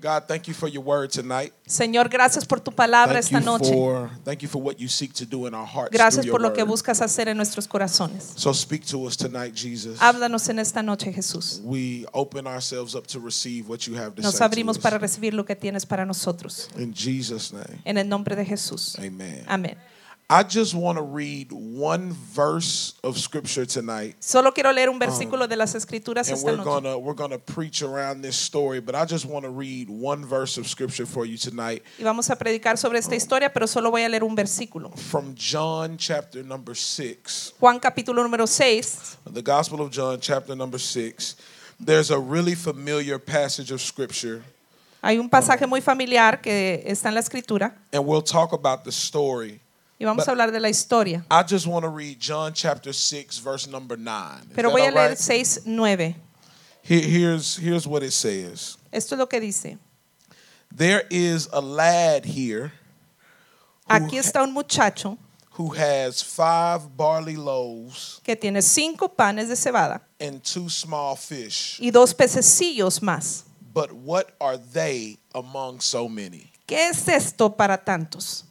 God, thank you for your word tonight. Señor, gracias por tu palabra Thank esta you noche. for thank you for what you seek to do in our hearts Gracias por lo que word. buscas hacer en nuestros corazones. So speak to us tonight, Jesus. Háblanos en esta noche, Jesús. We open ourselves up to receive what you have to Nos say abrimos to para us. recibir lo que tienes para nosotros. In Jesus' name, En el nombre de Jesús. amen. Amén. I just want to read one verse of scripture tonight. Solo quiero leer un um, versículo de las Escrituras And esta we're noche. gonna we're gonna preach around this story, but I just want to read one verse of scripture for you tonight Y vamos a predicar sobre esta um, historia, pero solo voy a leer un versículo. from John chapter number six. Juan capítulo número 6. The Gospel of John, chapter number six. There's a really familiar passage of scripture, Hay un pasaje muy familiar que está en la Escritura and we'll talk about the story. Y vamos But- a hablar de la historia. I just want to read John chapter six, verse number nine. Is Pero that voy a leer right? 6, 9. Here- here's here's what it says. Esto es lo que dice. There is a lad here Aquí está un muchacho who has five barley loaves que tiene cinco panes de cebada and two small fish. y dos pececillos más. But what are they among so many? ¿Qué es esto para tantos?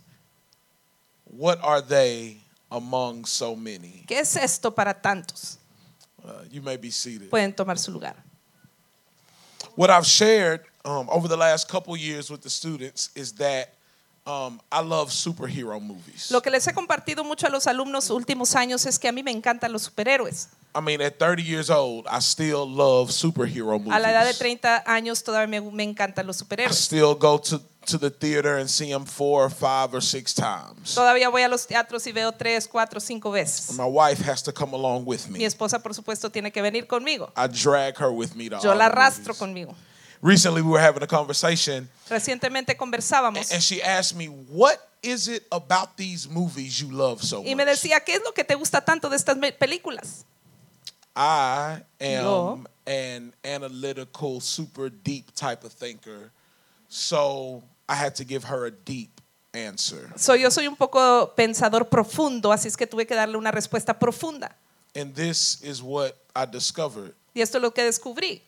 What are they among so many? ¿Qué es esto para tantos? Uh, you may be seated. Pueden tomar su lugar. What I've shared um, over the last couple years with the students is that um, I love superhero movies. Lo que les he compartido mucho a los alumnos últimos años es que a mí me encantan los superhéroes. I mean, at 30 years old, I still love superhero A la edad de movies. 30 años todavía me, me encantan los I superhéroes. still go to, to the theater and see them four or five or six times. Todavía voy a los teatros y veo tres, cuatro, cinco veces. My wife has to come along with Mi me. esposa, por supuesto, tiene que venir conmigo. I drag her with me to Yo la arrastro movies. conmigo. Recently, we were having a conversation, Recientemente conversábamos and she asked me, "What is it about these movies you love so y me much?" decía, ¿qué es lo que te gusta tanto de estas películas? I am Yo. an analytical, super deep type of thinker, so I had to give her a deep answer. Soy, yo soy un poco pensador profundo, así es que tuve que darle una respuesta profunda. And this is what I discovered. Y esto es lo que descubrí.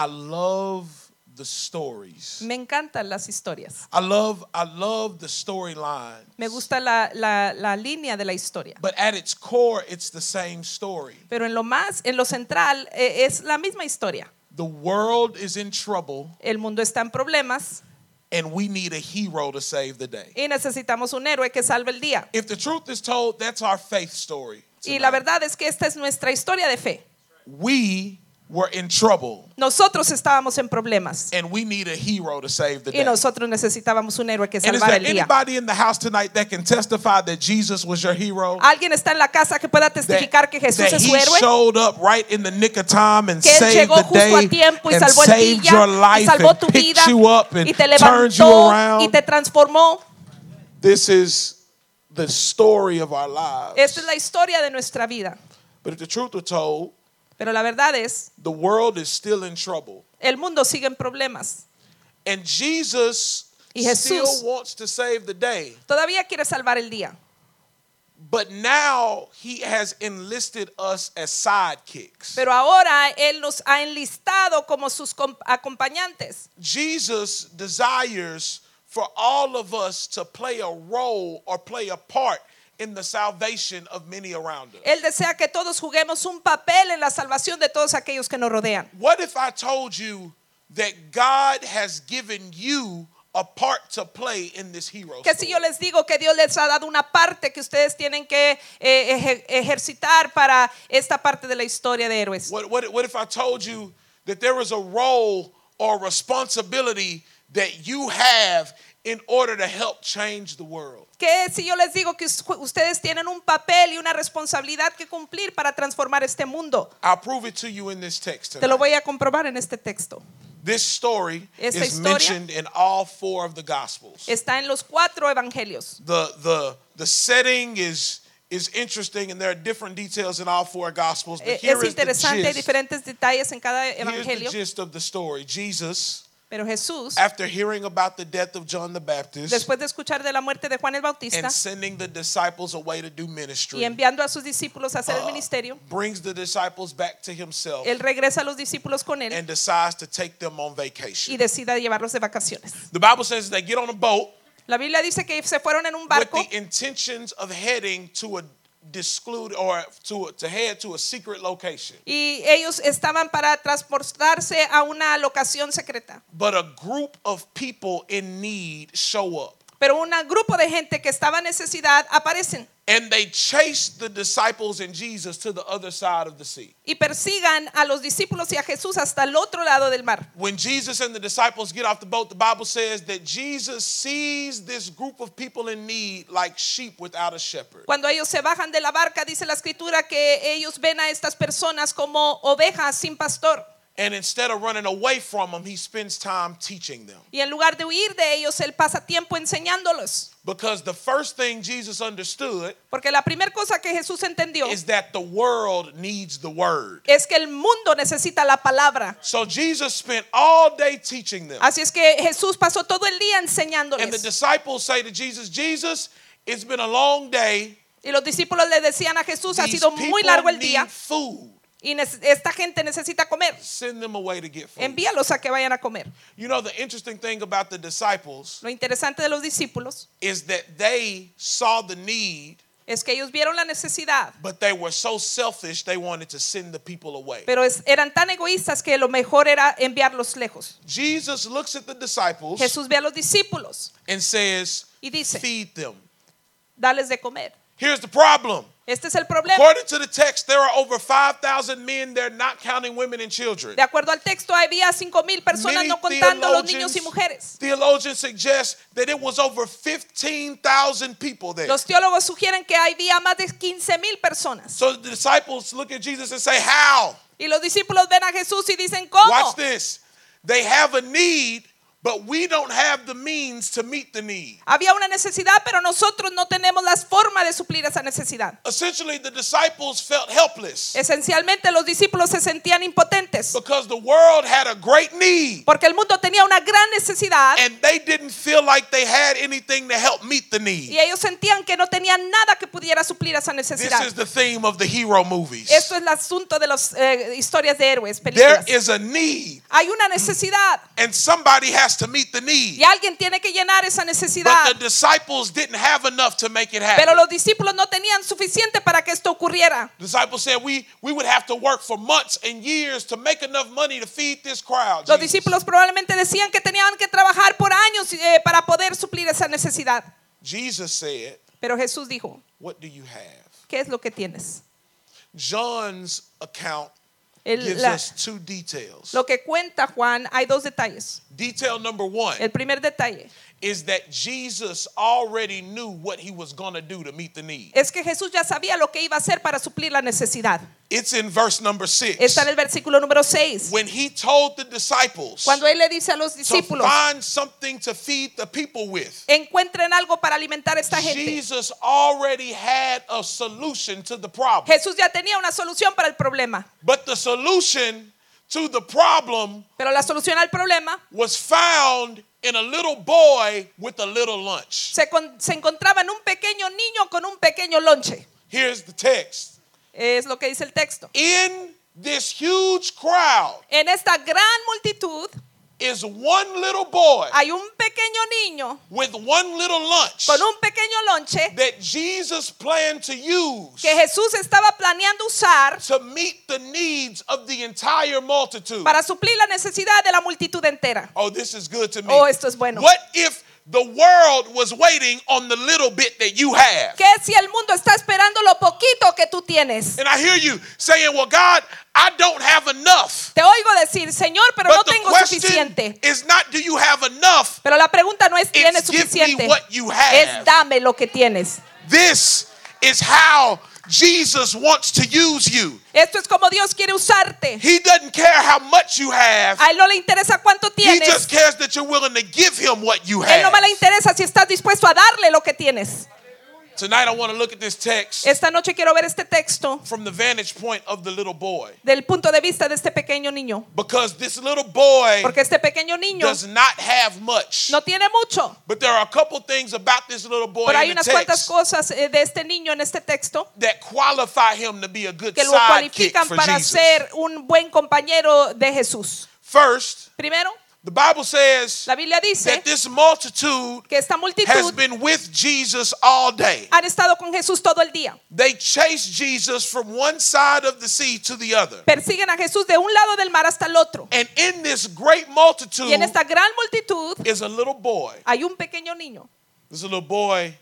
I love the stories. Me encantan las historias. I love I love the storyline. Me gusta la, la- la línea de la historia. But at its core, it's the same story. Pero en lo más, en lo central, eh, es la misma historia. The world is in trouble, El mundo está en problemas and we need a hero to save the day. y necesitamos un héroe que salve el día. If the truth is told, that's our faith story. Y la verdad es que esta es nuestra historia de fe. We were in trouble, Nosotros estábamos en problemas and we need a hero to save the day. y nosotros necesitábamos un héroe que salvara el día. anybody in the house tonight that can testify that Jesus was your hero? ¿Alguien está en la casa que pueda That, testificar que Jesús that es su héroe? He showed up right in the nick of time and Que él saved llegó the justo a day tiempo y and salvó el saved día your y life salvó and tu picked vida you up and y te turned you levantó y around. te transformó. This is the story of our lives. Esta es la historia de nuestra vida. But if the truth were told, Pero la verdad es, the world is still in trouble. el mundo sigue en problemas. And Jesus Y Jesús- still wants to save the day. Todavía quiere salvar el día. But now he has enlisted us as sidekicks. Pero ahora Él nos ha enlistado como sus com- acompañantes. Jesus desires for all of us to play a role or play a part in the salvation of many around us. Él desea que todos juguemos un papel en la salvación de todos aquellos que nos rodean. What if I told you that God has given you a part to play in this hero Que si yo les digo que Dios les ha dado una parte que ustedes tienen que eh, eje- ejercitar para esta parte de la historia de héroes. What, what, what if I told you that there is a role or responsibility that you have in order to help change the world? Que si yo les digo que ustedes tienen un papel y una responsabilidad que cumplir para transformar este mundo. I'll prove it to you in this text. Tonight. Te lo voy a comprobar en este texto. This story Esta is mentioned in all four of the Gospels. Está en los cuatro evangelios. The, the, the setting is, is interesting, and there are different details in all four Gospels. But here Es is the interesante, gist. diferentes detalles en cada evangelio. Here's the gist of the story. Jesus Pero Jesús, after hearing about the death of John the Baptist después de escuchar de la muerte de Juan el Bautista and sending the disciples away to do ministry, y enviando a sus discípulos a hacer el uh, ministerio, brings the disciples back to himself él regresa a los discípulos con él and decides to take them on y vacation. decida llevarlos de vacaciones. The Bible says they get on a boat La Biblia dice que se fueron en un with barco the intentions of heading to a discluded or to to head to a secret location. y ellos estaban para transportarse a una locación secreta. But a group of people in need show up. Pero un grupo de gente que estaba en necesidad aparecen And they chase the disciples and Jesus to the other side of the sea. y persigan a los discípulos y a Jesús hasta el otro lado del mar. When Jesus and the disciples get off the boat, the Bible says that Jesus sees this group of people in need like sheep without a shepherd. Cuando ellos se bajan de la barca, dice la escritura que ellos ven a estas personas como ovejas sin pastor. And instead of running away from them, he spends time teaching them. Y en lugar de huir de ellos, él pasa tiempo enseñándolos. Because the first thing Jesus understood Porque la primera cosa que Jesús entendió is that the world needs the word. es que el mundo necesita la palabra. So Jesus spent all day teaching them. Así es que Jesús pasó todo el día And the enseñándoles. disciples say to Jesus, Jesus, it's been a long day. Y los discípulos le decían a Jesús, ha sido muy largo el need día food. Y esta gente necesita comer. Send them away to get food. Envíalos a que vayan a comer. You know, the interesting thing about the disciples Lo interesante de los discípulos is that they saw the need, es que ellos vieron la necesidad, but they were so selfish they wanted to send the people away. pero es- eran tan egoístas que lo mejor era enviarlos lejos. Jesus looks at the disciples Jesús ve a los discípulos and says, y dice, Feed them. dales de comer. Here's the problem. Este es el problema. According to the text, there are over 5,000 men there, not counting women and children. De acuerdo al texto, había cinco mil personas Many no contando los niños y mujeres. Theologians suggest that it was over 15,000 people there. Los teólogos sugieren que había más de 15 mil personas. So the disciples look at Jesus and say, How? Y los discípulos ven a Jesús y dicen, ¿cómo? Watch this. They have a need, but we don't have the means to meet the need. Había una necesidad, pero nosotros no tenemos las formas de suplir esa necesidad. Essentially, the disciples felt helpless Esencialmente los discípulos se sentían impotentes because the world had a great need porque el mundo tenía una gran necesidad and they didn't feel like they had anything to help meet the need. y ellos sentían que no tenían nada que pudiera suplir esa This necesidad. is the theme of the hero movies. Esto es el asunto de las historias de héroes, There is a need Hay una necesidad and somebody has to meet the y need. alguien tiene que llenar esa But necesidad. the disciples didn't have enough to make it Pero happen. los discípulos no tenían suficiente para que esto ocurriera. Disciples said we, we would have to work for months and years to make enough money to feed this crowd. Los Jesus. discípulos probablemente decían que tenían que trabajar por años eh, para poder suplir esa necesidad. Jesus said, Pero Jesús dijo, What do you have? ¿qué es lo que tienes? John's account El- gives la- us two details. lo que cuenta Juan, hay dos detalles. Detail number one El primer detalle is that Jesus already knew what he was going to do to meet the need. es que Jesús ya sabía lo que iba a hacer para suplir la necesidad. It's in verse number six. Está en el versículo número 6. When he told the disciples Cuando él le dice a los to discípulos, find something to feed the people with, encuentren algo para alimentar a esta gente. Jesus already had a solution to the problem. Jesús ya tenía una solución para el problema, But the solution to the problem pero la solución al problema was found in a little boy with a little lunch. se, con- se encontraba en un pequeño niño con un pequeño lonche. Here's the text. Es lo que dice el texto. In this huge crowd En esta gran multitud is one little boy hay un pequeño niño with one little lunch con un pequeño lonche that Jesus planned to use que Jesús estaba planeando usar to meet the needs of the entire multitude. para suplir la necesidad de la multitud entera. Oh, this is good to me. Oh, esto es bueno. What if the world was waiting on the little bit that you have? ¿Qué si el mundo está esperando lo poquito que tú tienes? And I hear you saying, Well, God, I don't have enough. Te oigo decir, Señor, pero no But the tengo question suficiente. is not, Do you have enough? Pero la pregunta no es tienes It's give me what you have. es dame lo que tienes. This is how Jesus wants to use you. Esto es como Dios quiere usarte. He doesn't care how much you have. A él no le interesa cuánto He tienes. just cares that you're willing to give him what you Él no have. le interesa si estás dispuesto a darle lo que tienes. Tonight I want to look at this text Esta noche quiero ver este texto from the vantage point of the little boy. del punto de vista de este pequeño niño. Because this little boy Porque este pequeño niño does not have much. no tiene mucho. But there are a couple things about this little boy Pero hay in the unas cuantas text cosas eh, de este niño en este texto that qualify him to be a good que lo sidekick cualifican for para Jesus. ser un buen compañero de Jesús. First, Primero, the Bible says la Biblia dice that this multitude que esta has been with Jesus all day. han estado con Jesús todo el día. They chased Jesus from one side of the sea to the other. Persiguen a Jesús de un lado del mar hasta el otro. And in this great multitude Y en esta gran multitud is a little boy. hay un pequeño niño. This little boy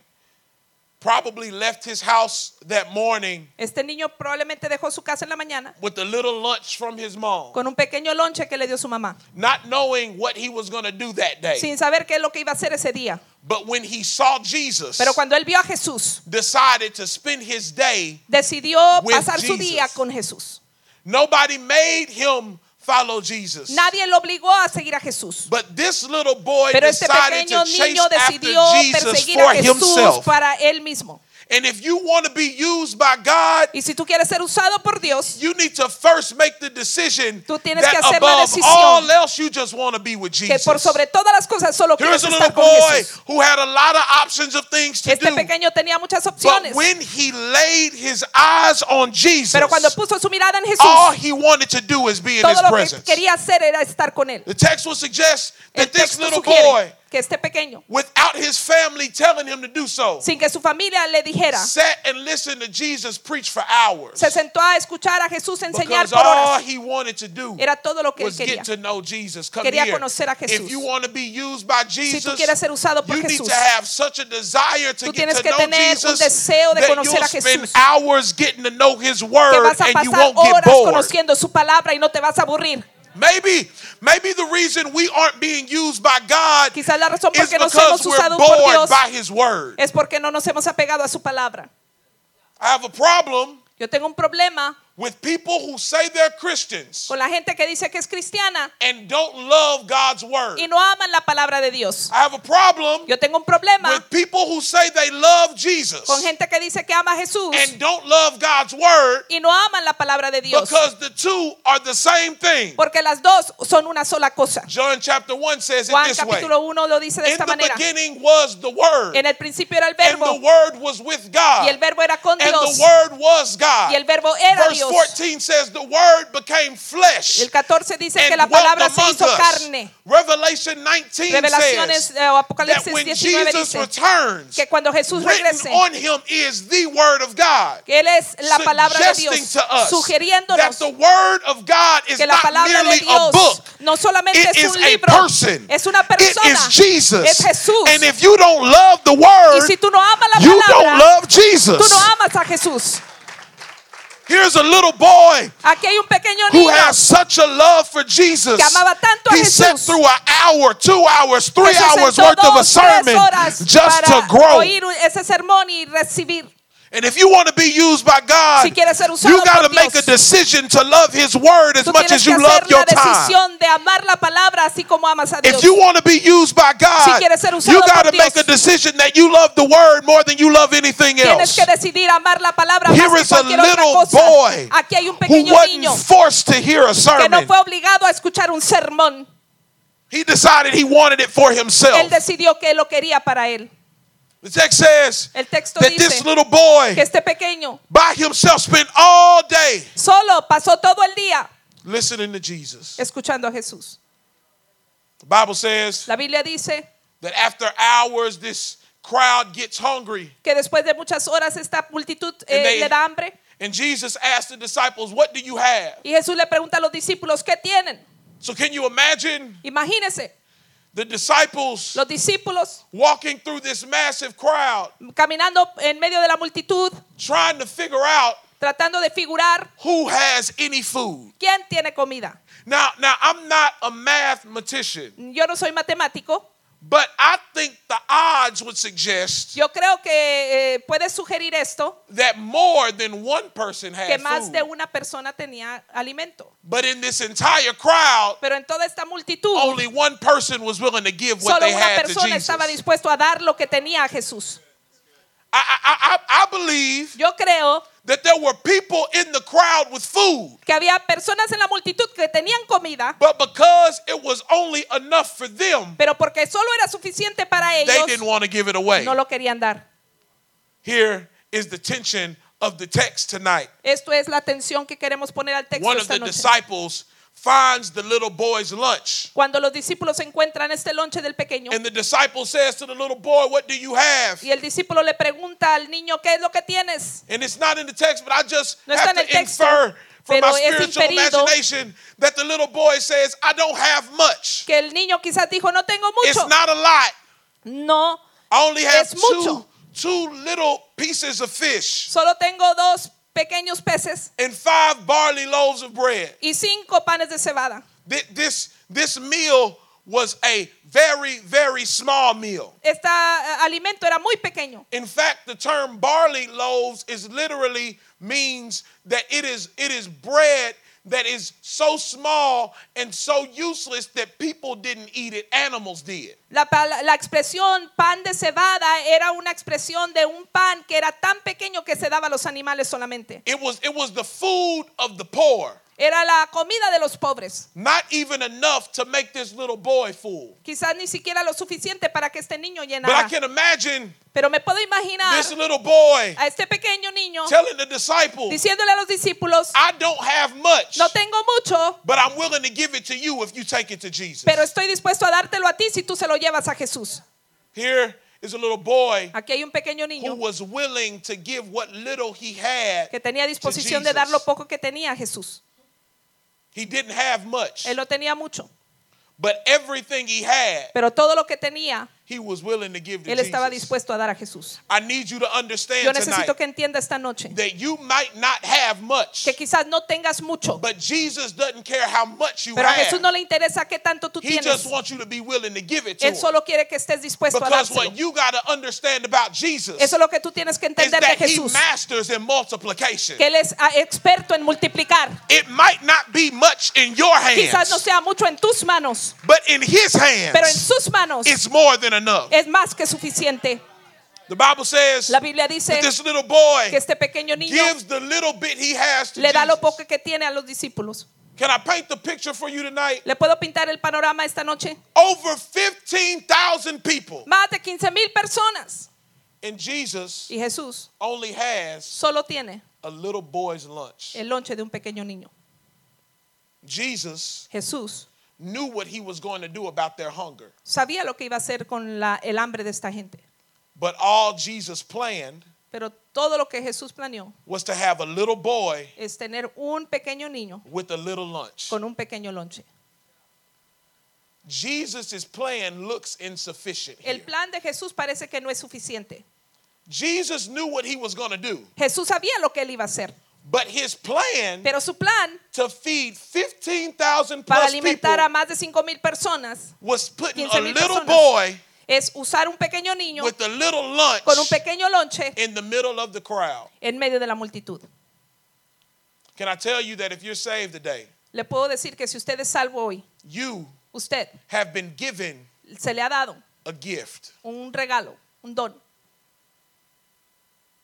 probably left his house that morning Este niño probablemente dejó su casa en la mañana with a little lunch from his mom, con un pequeño lonche que le dio su mamá, not knowing what he was going to do that day. sin saber qué es lo que iba a hacer ese día. But when he saw Jesus, Pero cuando él vio a Jesús, decided to spend his day, decidió pasar su día con Jesús. nobody made him follow Jesus. Nadie lo obligó a seguir a Jesús. But this little boy Pero este decided pequeño to chase niño after decidió Jesus perseguir for a Jesús himself. para él mismo. And if you want to be used by God, Y si tú quieres ser usado por Dios, you need to first make the decision Tú tienes que that hacer la above decisión all else you just want to be with que Jesus. por sobre todas las cosas solo Here's quieres a little estar con boy Jesús. who had a lot of options of things to Este do. pequeño tenía muchas But when he laid his eyes on Jesus, pero cuando puso su mirada en all he wanted to do is be in his lo que presence. quería hacer era estar con él. The text will suggest El that this little boy, que este pequeño, without his family telling him to do so, sin que su familia le dijera, sat and listened to Jesus preach for hours. se sentó a escuchar a Jesús enseñar Because por all horas. he wanted to do Era todo lo que was quería. get to know Jesus. Come Quería here. conocer a Jesús. If you want to be used by Jesus, tú quieres ser usado por you need Jesús, to have such a desire to tú get tienes to que know tener un deseo de conocer a spend Jesús. hours getting to know His que Word vas a and you pasar won't get horas bored. conociendo su palabra y no te vas a aburrir. Maybe, maybe the reason we aren't being used by God Quizás la razón por is qué nos because hemos we're usado por bored Dios by His Word. es porque no nos hemos apegado a su palabra. I have a problem Yo tengo un problema with people who say they're Christians con la gente que dice que es cristiana and don't love God's Word. y no aman la palabra de Dios. I have a problem Yo tengo un problema with people who say they love Jesus con gente que dice que ama a Jesús and don't love God's Word y no aman la palabra de Dios. because the two are the same thing. Porque las dos son una sola cosa. John chapter 1 says it Juan this way. capítulo 1 lo dice de In esta the manera. beginning was the Word, En el principio era el and the verbo Word was with God, y el verbo era con and Dios the Word was God. y el verbo era Verse Dios. 14 says the Word became flesh El 14 dice que la palabra se hizo carne. Revelation 19 Revelaciones says eh, o that Apocalipsis when 19 Jesus dice returns, que cuando Jesús regrese, on him is the Word of God. que Él es la palabra de Dios, sugiriéndonos the Word of God is que la not palabra de Dios book. no solamente It es un a libro, person. es una It persona, is Jesus. es Jesús. And if you don't love the y Word, si tú no amas la you don't palabra, love Jesus. tú no amas a Jesús. Here's a little boy Aquí hay un pequeño who has such a love for Jesus. que amaba tanto a He sat through an hour, two hours, three hours worth of a sermon just to grow. Oír ese sermón y recibir. And if you want to be used by God, Si quieres ser usado you got to make Dios, a decision to love His Word as much as you love your time. de amar la palabra así como amas a Dios. If you want to be used by God, Si ser usado you got to Dios, make a decision that you love the Word more than you love anything else. que decidir amar la palabra Here más is que a little cosa. boy Aquí hay un Who pequeño niño wasn't forced to hear a que no sermon. fue obligado a escuchar un sermón. He decided he wanted it for Él himself. decidió que lo quería para él. The text says El texto that dice this little boy que este pequeño by himself spent all day solo pasó todo el día listening to Jesus. escuchando a Jesús. The Bible says La Biblia dice that after hours, this crowd gets hungry. que después de muchas horas esta multitud eh, And they- le da hambre And Jesus asked the disciples, What do you have? y Jesús le pregunta a los discípulos, ¿qué tienen? So, can you imagine Imagínense, the disciples los discípulos walking through this massive crowd caminando en medio de la multitud, trying to figure out tratando de figurar who has any food? quién tiene comida. Now, now I'm not a mathematician, Yo no soy matemático. But I think the odds would suggest Yo creo que eh, puede sugerir esto, that more than one person que had más de una persona tenía alimento. But in this entire crowd, Pero en toda esta multitud, only one person was willing to give what solo they una had to persona Jesus. estaba dispuesto a dar lo que tenía a Jesús. I, I, I, I believe Yo creo that there were people in the crowd with food, que había personas en la multitud que tenían comida, but because it was only enough for them, pero porque solo era suficiente para they ellos, didn't want to give it away. no lo querían dar. Here is the tension of the text tonight. Esto es la atención que queremos poner al texto One of esta the noche. disciples finds the little boy's lunch. Cuando los discípulos encuentran este lonche del pequeño And the disciple says to the little boy, What do you have? y el discípulo le pregunta al niño, ¿qué es lo que tienes? And it's not in the text, but I just No have to texto, infer from my spiritual imagination that the little boy says, I don't have much. Que el niño quizás dijo, no tengo mucho." It's not a lot. No, I only have Es two, two little pieces of fish solo tengo dos pequeños peces and five barley loaves of bread. y cinco panes de cebada. Thi- This, this meal was a very, very small meal. Este eh, alimento era muy pequeño. In fact, the term barley loaves is literally means that it is it is bread that is so small and so useless that people didn't eat it, animals did. La, la expresión pan de cebada era una expresión de un pan que era tan pequeño que se daba a los animales solamente. It was it was the food of the poor, Era la comida de los pobres. not even enough to make this little boy full. Quizás ni siquiera lo suficiente para que este niño But I llenara. can imagine Pero me puedo imaginar this little boy a este pequeño niño telling the disciples, diciéndole a los discípulos, I don't have much, no tengo mucho, but I'm willing to give it to you if you take it to Jesus. pero estoy dispuesto a dártelo a ti si tú se lo llevas a Jesús. Here is a little boy Aquí hay un pequeño who niño was willing to give what little he had. que tenía disposición de dar lo poco que tenía a Jesús. He didn't have much, Él no tenía mucho, but everything he had, pero todo lo que tenía, he was willing to give to él estaba Jesus. dispuesto a dar a Jesús. I need you to Yo understand tonight necesito que entienda esta noche that you might not have much, que quizás no tengas mucho, but Jesus doesn't care how much you pero a Jesús have. no le interesa qué tanto tú He tienes. just wants you to be willing to give it to Él him. solo quiere que estés dispuesto a Because dárselo. what you got to understand about Jesus Eso es lo que tú tienes que is entender de that he Jesús, masters in multiplication. que Él es ah, experto en multiplicar. It might not be much in your Quizás no hands, sea mucho en tus manos, but in his pero en hands, sus manos it's more than enough. es más que suficiente. The Bible says La Biblia dice that this little boy que este pequeño niño gives the little bit he has to le da lo poco que tiene a los discípulos. Can I paint the picture for you tonight? ¿Le puedo pintar el panorama esta noche? Over 15,000 people. Más de 15 mil personas. And Jesus Y Jesús only has solo tiene a little boy's lunch. el lonche de un pequeño niño. Jesus Jesús knew what he was going to do about their hunger. sabía lo que iba a hacer con la- el hambre de esta gente. But all Jesus planned Pero todo lo que Jesús planeó was to have a little boy es tener un pequeño niño with a little lunch. con un pequeño lonche. Jesus' plan looks insufficient. El plan de Jesús parece que no es suficiente. Jesus knew what he was going to do, Jesús sabía lo que él iba a hacer, but his plan pero su plan to feed 15,000 para alimentar a más de 5 mil personas was putting a 15,000 little boy es usar un pequeño niño with a little lunch con un pequeño lonche in the middle of the crowd. en medio de la multitud. Can I tell you that if you're saved today, Le puedo decir que si usted es salvo hoy, you usted have been given se le ha dado a gift? un regalo, un don.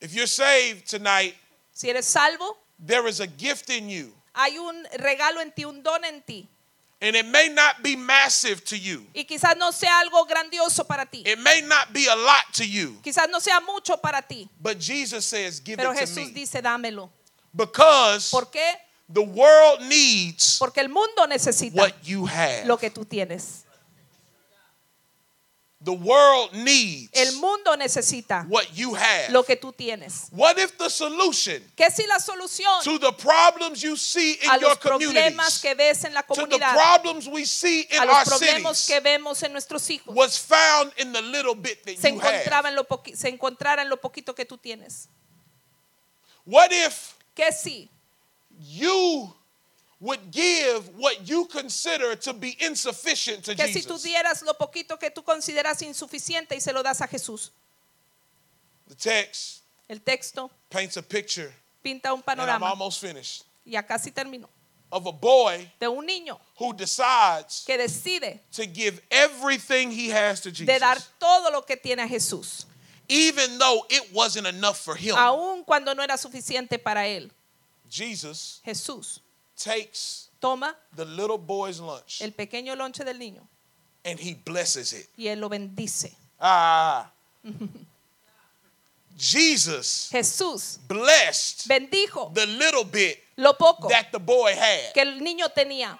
If you're saved tonight, Si eres salvo, there is a gift in you. hay un regalo en ti, un don en ti. And it may not be massive to you. Y quizás no sea algo grandioso para ti. It may not be a lot to you. Quizás no sea mucho para ti. But Jesus says, give Pero it to Jesús me. dice, dámelo. Because ¿Por qué? the world needs Porque el mundo necesita what you have. lo que tú tienes. The world needs El mundo necesita what you have. lo que tú tienes. What if the solution ¿Qué si la solución to the problems you see in a your los problemas communities, que ves en la to the comunidad, problems we see in a our los problemas que vemos en nuestros hijos, was found in the little bit that se you have? encontraba en lo poqui- se encontrara en lo poquito que tú tienes? What if ¿Qué si you would give what you consider to be insufficient to que si tú Jesus? dieras lo poquito que tú consideras insuficiente y se lo das a Jesús? The text El texto paints a picture, pinta un and I'm panorama almost finished, y acá sí terminó of a boy de un niño who decides que decide to give everything he has to de dar Jesus, todo lo que tiene a Jesús, even though it wasn't enough for him, aun cuando no era suficiente para él. Jesus Jesús takes toma the little boy's lunch el pequeño lonche del niño and he blesses it. y él lo bendice. Ah. Jesus Jesús blessed bendijo the little bit lo poco that the boy had. que el niño tenía.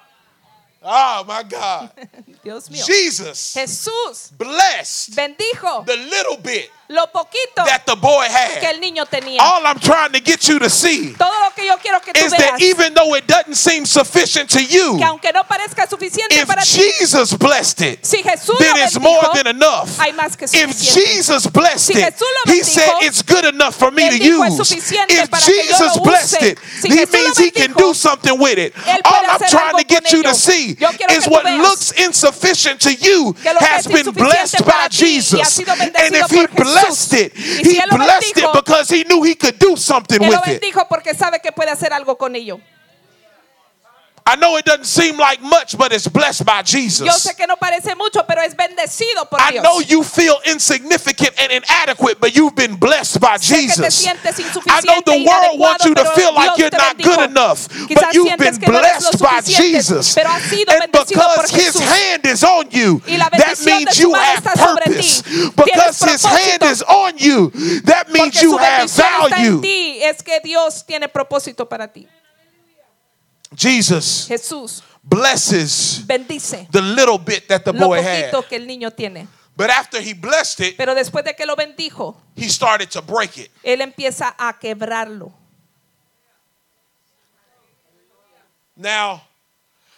Oh my God. Dios mío. Jesus Jesús blessed bendijo the little bit lo poquito that the boy que had. el niño tenía. All I'm trying to get you to see Todo lo que yo quiero que tú is that veas, even though it doesn't seem sufficient to you, que aunque no parezca suficiente if para ti, Jesus blessed it, si Jesús then lo it's more bendijo, than enough. hay más que If suficiente. Jesus blessed Si it, Jesús lo he bendijo, said it's good enough for me él to dijo, "Es use. suficiente If para que yo Jesus lo blessed use." it, Si he Jesús lo means he can bendijo, do something with it. él All puede I'm hacer trying algo to get con you to ello. see Yo quiero is que tú what veas looks insufficient to you que lo que has es been insuficiente blessed para by ti y ha Jesus. sido And bendecido if he por Jesús. blessed it, Y si he él lo blessed it bendijo, because he knew he could do something Él lo with it. I know it doesn't seem like much, but it's blessed by Yo Jesus. sé que no parece mucho, pero es bendecido por I Dios. know you feel insignificant and inadequate, but you've been blessed by Jesus. I know the world wants you to feel like you're not good enough, but you've been blessed by Jesus. pero has sido And because His hand is on you, that means you have purpose. Because His hand is on you, that means you have bendición está en value. Es que Dios tiene propósito para ti. Jesus Jesús blesses bendice the little bit that the lo boy had. que el niño tiene. But after he blessed it, Pero después de que lo bendijo, he started to break it. él empieza a quebrarlo. Now,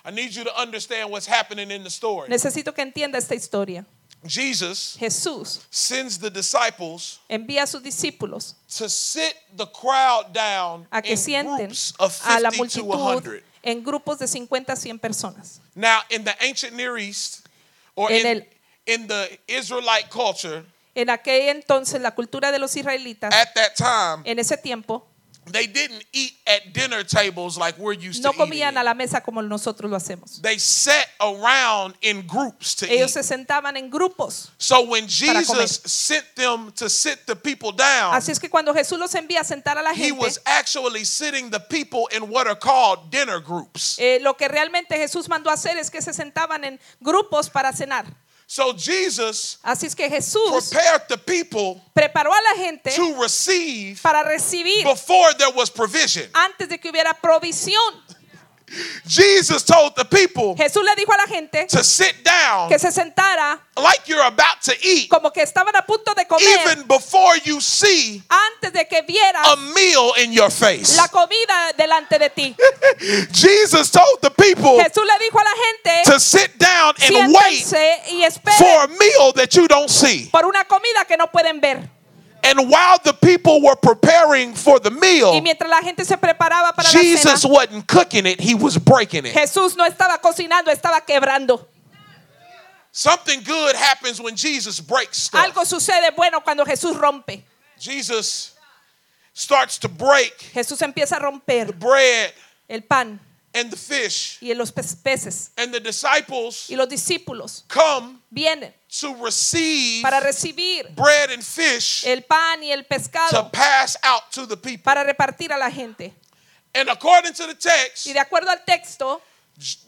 I need you to understand what's happening in the story. Necesito que entienda esta historia. Jesus Jesús sends the disciples envía a sus discípulos to sit the crowd down a que in sienten groups of a la 50 to multitud 100. en grupos de 50 a 100 personas. Now, in the ancient Near East, or En in, el- in the Israelite culture, En aquel entonces la cultura de los israelitas, at that time, en ese tiempo, they didn't eat at dinner tables like we're used no to eating. comían a la mesa como nosotros lo hacemos. They sat around in groups to Ellos eat. se sentaban en grupos. So when. Jesus sent them to sit the people down, Así es que cuando Jesús los envía a sentar a la he gente, was actually sitting the people in what are called dinner groups. eh, lo que realmente Jesús mandó hacer es que se sentaban en grupos para cenar. So Jesus Así es que Jesús prepared the people preparó a la gente to receive para recibir before there was provision. antes de que hubiera provisión. Jesus told the people Jesús le dijo a la gente to sit down que se sentara like you're about to eat, como que estaban a punto de comer even before you see antes de que a meal in your face. la comida delante de ti. Jesus told the people Jesús le dijo a la gente, to sit down and wait y for a meal that you don't see. por una comida que no pueden ver. And while the people were preparing for the Y meal, mientras la gente se preparaba para la Jesus cena, wasn't cooking it, he was breaking it. Jesús no estaba cocinando, estaba quebrando. Something good happens when Jesus breaks stuff. Algo sucede bueno cuando Jesús rompe. Jesus starts to break Jesús empieza a the romper bread el pan and the fish, y los pe- peces. and the disciples Y los discípulos come vienen to receive para recibir bread and fish el pan y el to pescado pass out to the people. para repartir a la gente. And according to the text, Y de acuerdo al texto,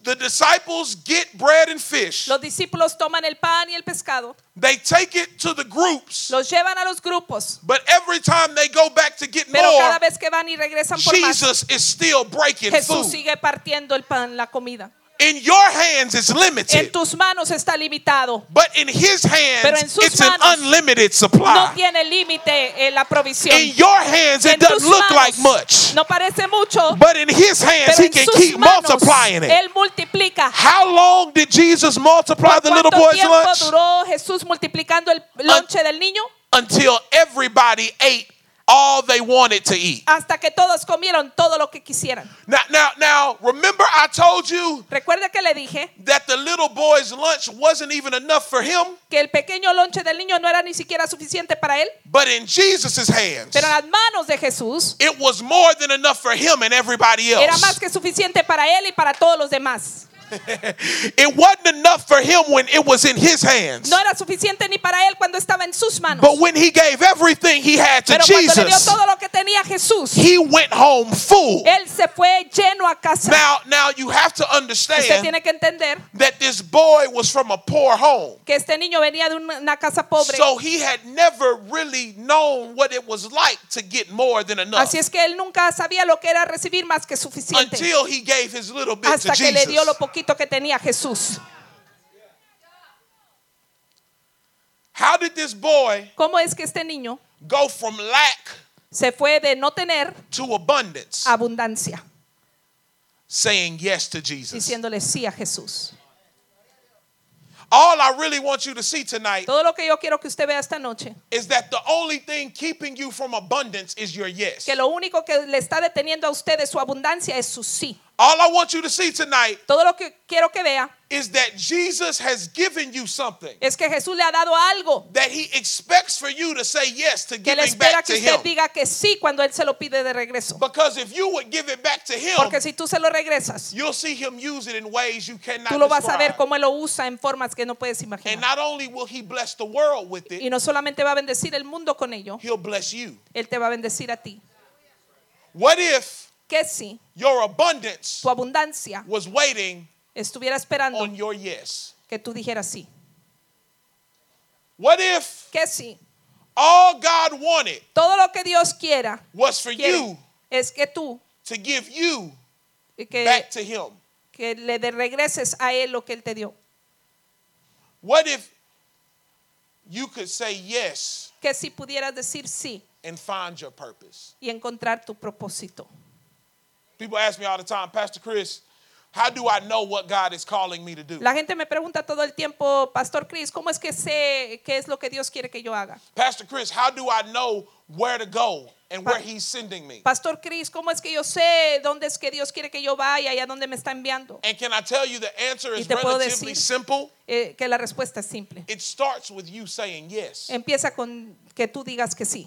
the disciples get bread and fish. los discípulos toman el pan y el pescado, They take it to the groups, los llevan a los grupos, but every time they go back to get pero cada more, vez que van y regresan por más, Jesus is still breaking Jesús food. sigue partiendo el pan, la comida. In your hands, it's En limited, tus manos está limitado. but in His hands, Pero en sus it's an manos unlimited No supply. tiene límite en la provisión. In your hands, En it doesn't look like much, no parece mucho, but in His hands, He can keep manos multiplying it. Él multiplica. How long did Jesus multiply the little cuánto boy's tiempo lunch? duró Jesús multiplicando el lonche del niño? Until everybody ate all they wanted to eat. Hasta que todos comieron todo lo que quisieran. Now, now, now, remember I told you Recuerda que le dije that the little boy's lunch wasn't even enough for him, que el pequeño lonche del niño no era ni siquiera suficiente para él, but in Jesus' hands, pero en las manos de Jesús it was more than enough for him and everybody era else. más que suficiente para él y para todos los demás. it wasn't enough for him when it was in his hands. No era suficiente ni para él cuando estaba en sus manos. But when he gave everything he had to Pero cuando le dio Jesus, todo lo que tenía Jesús, he went home full. él se fue lleno a casa. Now, now you have to Usted understand tiene que entender that this boy was from a poor home. que este niño venía de una casa pobre. So he had never really known what it was like to get more than enough Así es que él nunca sabía lo que era recibir más que suficiente. until he gave his little bit to Hasta que le dio lo Jesus. Poquito que tenía Jesús. How did this boy ¿Cómo es que este niño go from lack se fue de no tener to abundance, abundancia? saying yes to Jesus? Diciéndole sí a Jesús. All I really want you to see tonight Todo lo que yo quiero que usted vea esta noche, is that the only thing keeping you from abundance is your yes. que lo único que le está deteniendo a usted de su abundancia es su sí. All I want you to see tonight Todo lo que quiero que vea is that Jesus has given you something es que Jesús le ha dado algo that he expects for you to say yes to que giving espera back to que usted him. diga que sí cuando él se lo pide de regreso. Because if you would give it back to him, Porque si tú se lo regresas, you'll see him use it in ways you cannot tú lo vas a ver cómo él lo usa en formas que no puedes And imaginar. not only will he bless the world with Y it, no solamente va a bendecir el mundo con ello, he'll bless you. él te va a bendecir a ti. What if Que si your abundance tu abundancia was waiting estuviera esperando on your yes? que tú dijeras sí. What if Que si all God wanted todo lo que Dios quiera was for quiere you es que tú to give you que, back to him? que le de regreses a él lo que él te dio. What if you could say yes Que si pudieras decir sí and find your purpose? y encontrar tu propósito. People ask me all the time, Pastor Chris, how do I know what God is calling me to do? La gente me pregunta todo el tiempo, Pastor Chris, ¿cómo es que sé qué es lo que Dios quiere que yo haga? Pastor Chris, how do I know where to go and where He's sending me? Pastor Chris, ¿cómo es que yo sé dónde es que Dios quiere que yo vaya y a dónde me está enviando? And can I tell you the answer is relatively simple? Eh, que la respuesta es simple. It starts with you saying yes. Empieza con que tú digas que sí.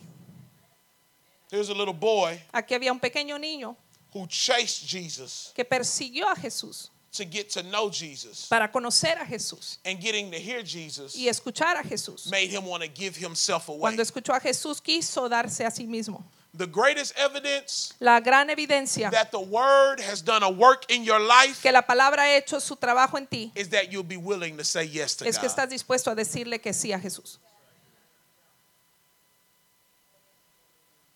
There's a little boy Aquí había un pequeño niño who chased Jesus que persiguió a Jesús to get to know Jesus. para conocer a Jesús And getting to hear Jesus y escuchar a Jesús. made him want to give himself away. Cuando escuchó a Jesús quiso darse a sí mismo. The greatest evidence La gran evidencia that the word has done a work in your life que la palabra ha hecho su trabajo en ti is that you'll be willing to say yes to es que estás dispuesto a decirle que sí a Jesús.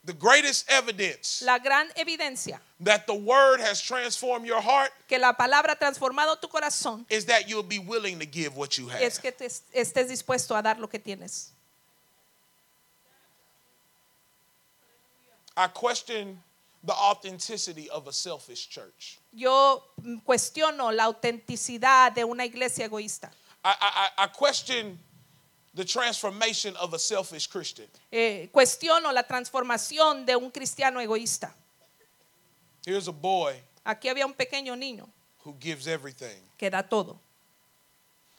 The greatest evidence La gran evidencia that the word has transformed your heart que la palabra ha transformado tu corazón is that you'll be willing to give what you have. es que te estés dispuesto a dar lo que tienes. I question the authenticity of a selfish church. Yo cuestiono la autenticidad de una iglesia egoísta. I, I I question the transformation of a selfish Christian. Eh, cuestiono la transformación de un cristiano egoísta. Here's a boy Aquí había un pequeño niño who gives everything. que da todo.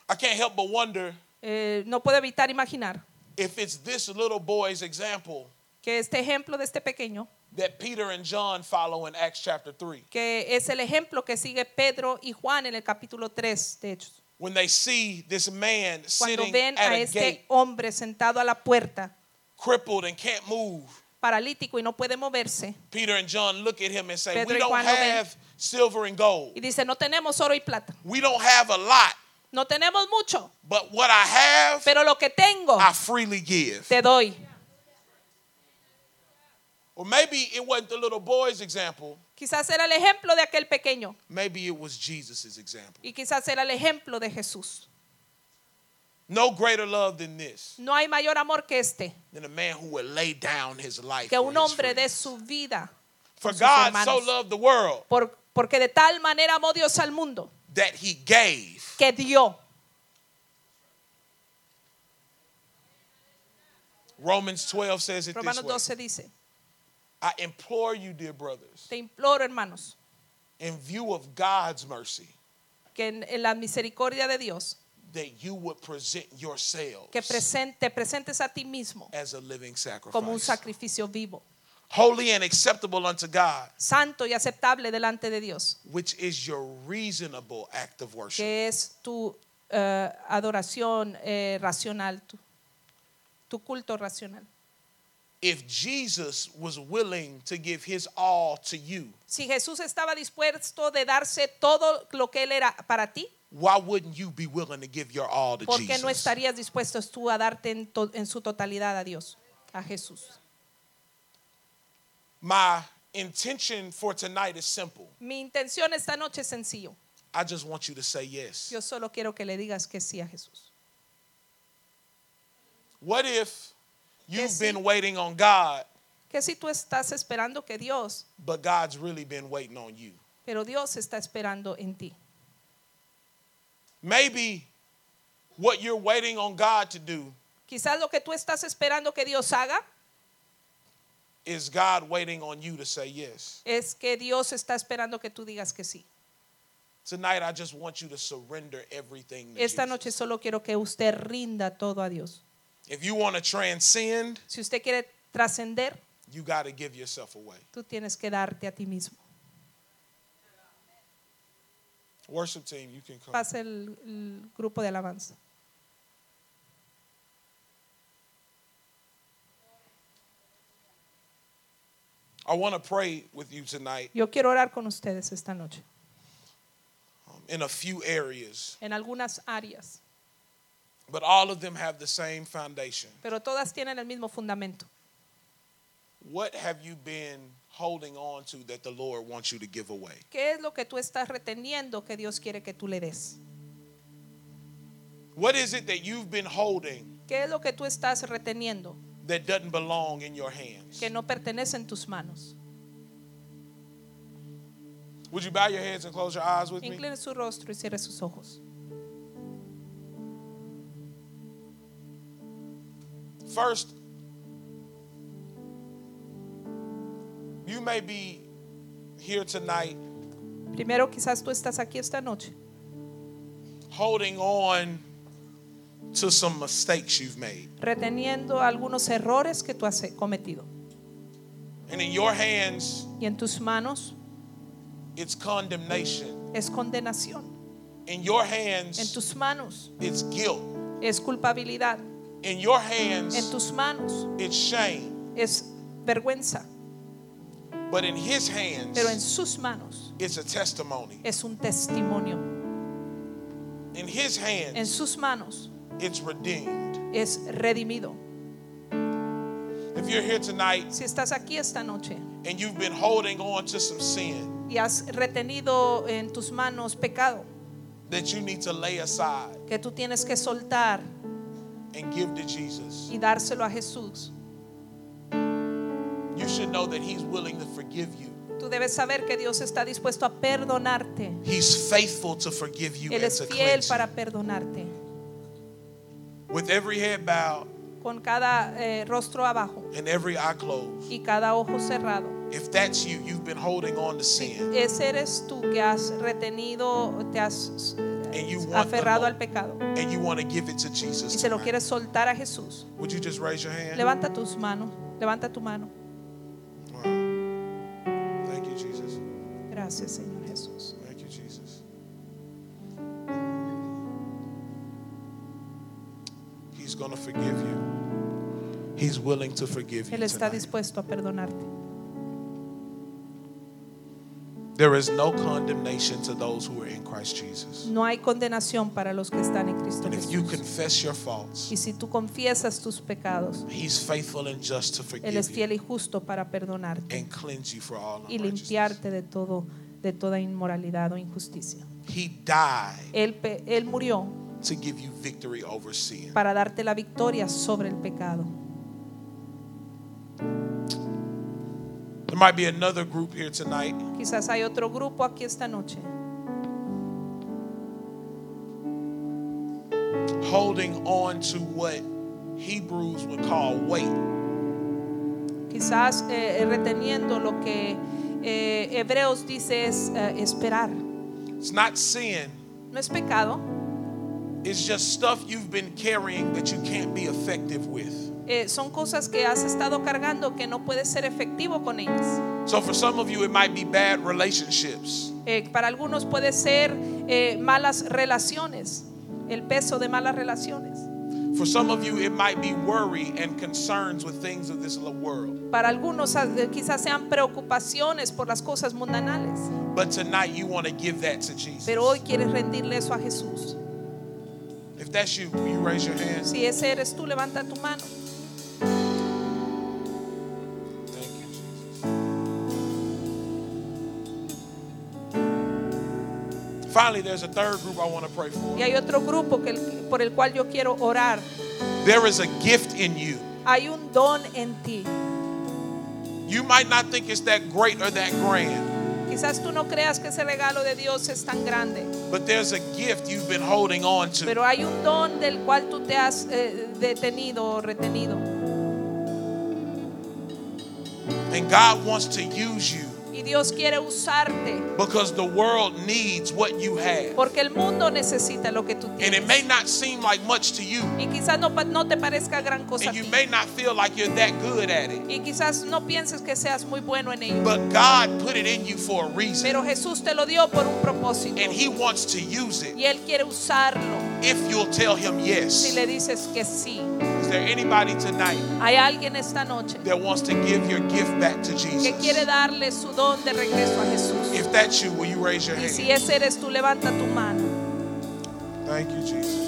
I can't help but wonder Eh, no puedo evitar imaginar if it's this little boy's example que este ejemplo de este pequeño, that Peter and John follow in Acts chapter 3 que es el ejemplo que sigue Pedro y Juan en el capítulo 3 de Hechos. When they see this man Cuando sitting ven at a a este gate, hombre sentado a la puerta, crippled and can't move. paralítico y no puede moverse, Peter and John look at him and say, Pedro We y don't Juan lo ven. have silver and gold. y dice, no tenemos oro y plata, We don't have a lot, no tenemos mucho, but what I have, pero lo que tengo I freely give. te doy. Or maybe it wasn't the little boy's example, Quizás era el ejemplo de aquel pequeño maybe it was Jesus' example. y quizás era el ejemplo de Jesús. No greater love than this, No hay mayor amor que este, than a man who would lay down his life. que for un hombre friends. su vida. For God so loved the world Por- porque de tal manera amó Dios al mundo that he gave. que dio. Romans 12 says it Romanos this way. 12 dice, I implore you, dear brothers, te imploro hermanos, in view of God's mercy, que en, en la misericordia de Dios, that you would present yourselves que presente, te presentes a ti mismo as a living como un sacrifice, sacrificio vivo, holy and acceptable unto God, santo y aceptable delante de Dios, which is your reasonable act of worship. que es tu eh, adoración eh, racional, tu, tu culto racional. If Jesus was willing to give his all to you, Si Jesús estaba dispuesto de darse todo lo que él era para ti, why wouldn't you be willing to give your all to ¿por qué no Jesus? estarías dispuesto tú a darte en, to- en su totalidad a Dios, a Jesús? My intention for tonight is simple. Mi intención esta noche es sencillo. I just want you to say yes. Yo solo quiero que le digas que sí a Jesús. What if you've sí. been waiting on God, Que si tú estás esperando que Dios, but God's really been waiting on you? pero Dios está esperando en ti. Maybe what you're waiting on God to do Quizás lo que tú estás esperando que Dios haga is God waiting on you to say yes. es que Dios está esperando que tú digas que sí. Tonight, I just want you to surrender everything. To Esta noche Jesus. solo quiero que usted rinda todo a Dios. If you want to transcend, Si usted quiere trascender, you got to give yourself away. tú tienes que darte a ti mismo. Worship team, you can come. Pasa el, el grupo de alabanza. I want to pray with you tonight Yo quiero orar con ustedes esta noche um, in a few areas, en algunas áreas, but all of them have the same foundation. pero todas tienen el mismo fundamento. What have you been holding on to that the Lord wants you to give away? ¿Qué es lo que tú estás reteniendo que Dios quiere que tú le des? What is it that you've been holding ¿Qué es lo que tú estás reteniendo that doesn't belong in your hands? que no pertenece en tus manos? Would you bow your heads and close your eyes with me? Incline su rostro y cierre sus ojos. First, you may be here tonight Primero, quizás tú estás aquí esta noche holding on to some mistakes you've made. reteniendo algunos errores que tú has cometido. And in your hands, Y en tus manos it's condemnation. es condenación. In your En hands, tus manos it's guilt. es culpabilidad. In your En hands, tus manos it's shame. es vergüenza. But in His Pero en hands, sus manos it's a testimony. es un testimonio. In His En hands, sus manos it's redeemed. es redimido. If you're here tonight Si estás aquí esta noche and you've been holding on to some sin y has retenido en tus manos pecado that you need to lay aside que tú tienes que soltar and give to Jesus, y dárselo a Jesús, you should know that He's willing to forgive you. tú debes saber que Dios está dispuesto a perdonarte. He's faithful to forgive you Él and es to fiel cleanse para you. perdonarte. With every head bowed Con cada eh, rostro abajo and every eye closed, y cada ojo cerrado. if that's you, you've been holding on to sin Ese eres tú que has retenido, te has And you want the aferrado al pecado and you want to give it to y Jesus. se lo quieres soltar a Jesús. Would you just raise your hand? Levanta tus manos, levanta tu mano. Wow. Thank you, Jesus. Gracias, Señor Jesús. Thank you, Jesus. He's going to forgive you. He's willing to forgive you. Él está tonight. dispuesto a perdonarte. There is no condemnation to those who are in Christ Jesus. No hay condenación para los que están en Cristo And if you confess your faults, Y si tú confiesas tus pecados, He's faithful and just to Él forgive es you fiel y justo para perdonarte and cleanse you for all y limpiarte de todo de toda inmoralidad o injusticia. He died Él, él murió to give you victory over sin. para darte la victoria sobre el pecado. There might be another group here tonight Quizás hay otro grupo aquí esta noche holding on to what Hebrews would call weight. quizás eh, eh, reteniendo lo que eh, Hebreos dice es eh, esperar. It's not sin, No es pecado, it's just stuff you've been carrying that you can't be effective with. Eh, son cosas que has estado cargando que no puedes ser efectivo con ellas. So for some of you, it might be bad relationships. Eh, para algunos puede ser eh, malas relaciones, el peso de malas relaciones. For some of you, it might be worry and concerns with things of this world. Para algunos eh, quizás sean preocupaciones por las cosas mundanales. But tonight, you want to give that to Jesus. Pero hoy quieres rendirle eso a Jesús. If that's you, will you raise your hand? Si ese eres tú, levanta tu mano. Finally, there's a third group I want to pray for. Y hay otro grupo que, por el cual yo quiero orar. There is a gift in you. Hay un don en ti. You might not think it's that great or that grand, Quizás tú no creas que ese regalo de Dios es tan grande, but there's a gift you've been holding on to. pero hay un don del cual tú te has eh, detenido o retenido. And God wants to use you Dios quiere usarte because the world needs what you have. porque el mundo necesita lo que tú And it tienes. may not seem like much to you, Y quizás no, te parezca gran cosa and you may not feel like you're that good at it. Y quizás no pienses que seas muy bueno en ello. But God put it in you for a reason, Pero Jesús te lo dio por un propósito. and He wants to use it Y Él quiere usarlo if you'll tell Him si yes. le dices que sí. Is there anybody tonight Hay alguien esta noche that wants to give your gift back to que quiere Jesus? darle su don de regreso a Jesús. If that's you, will you raise your Y si hand? ese eres tú, levanta tu mano. Thank you, Jesus.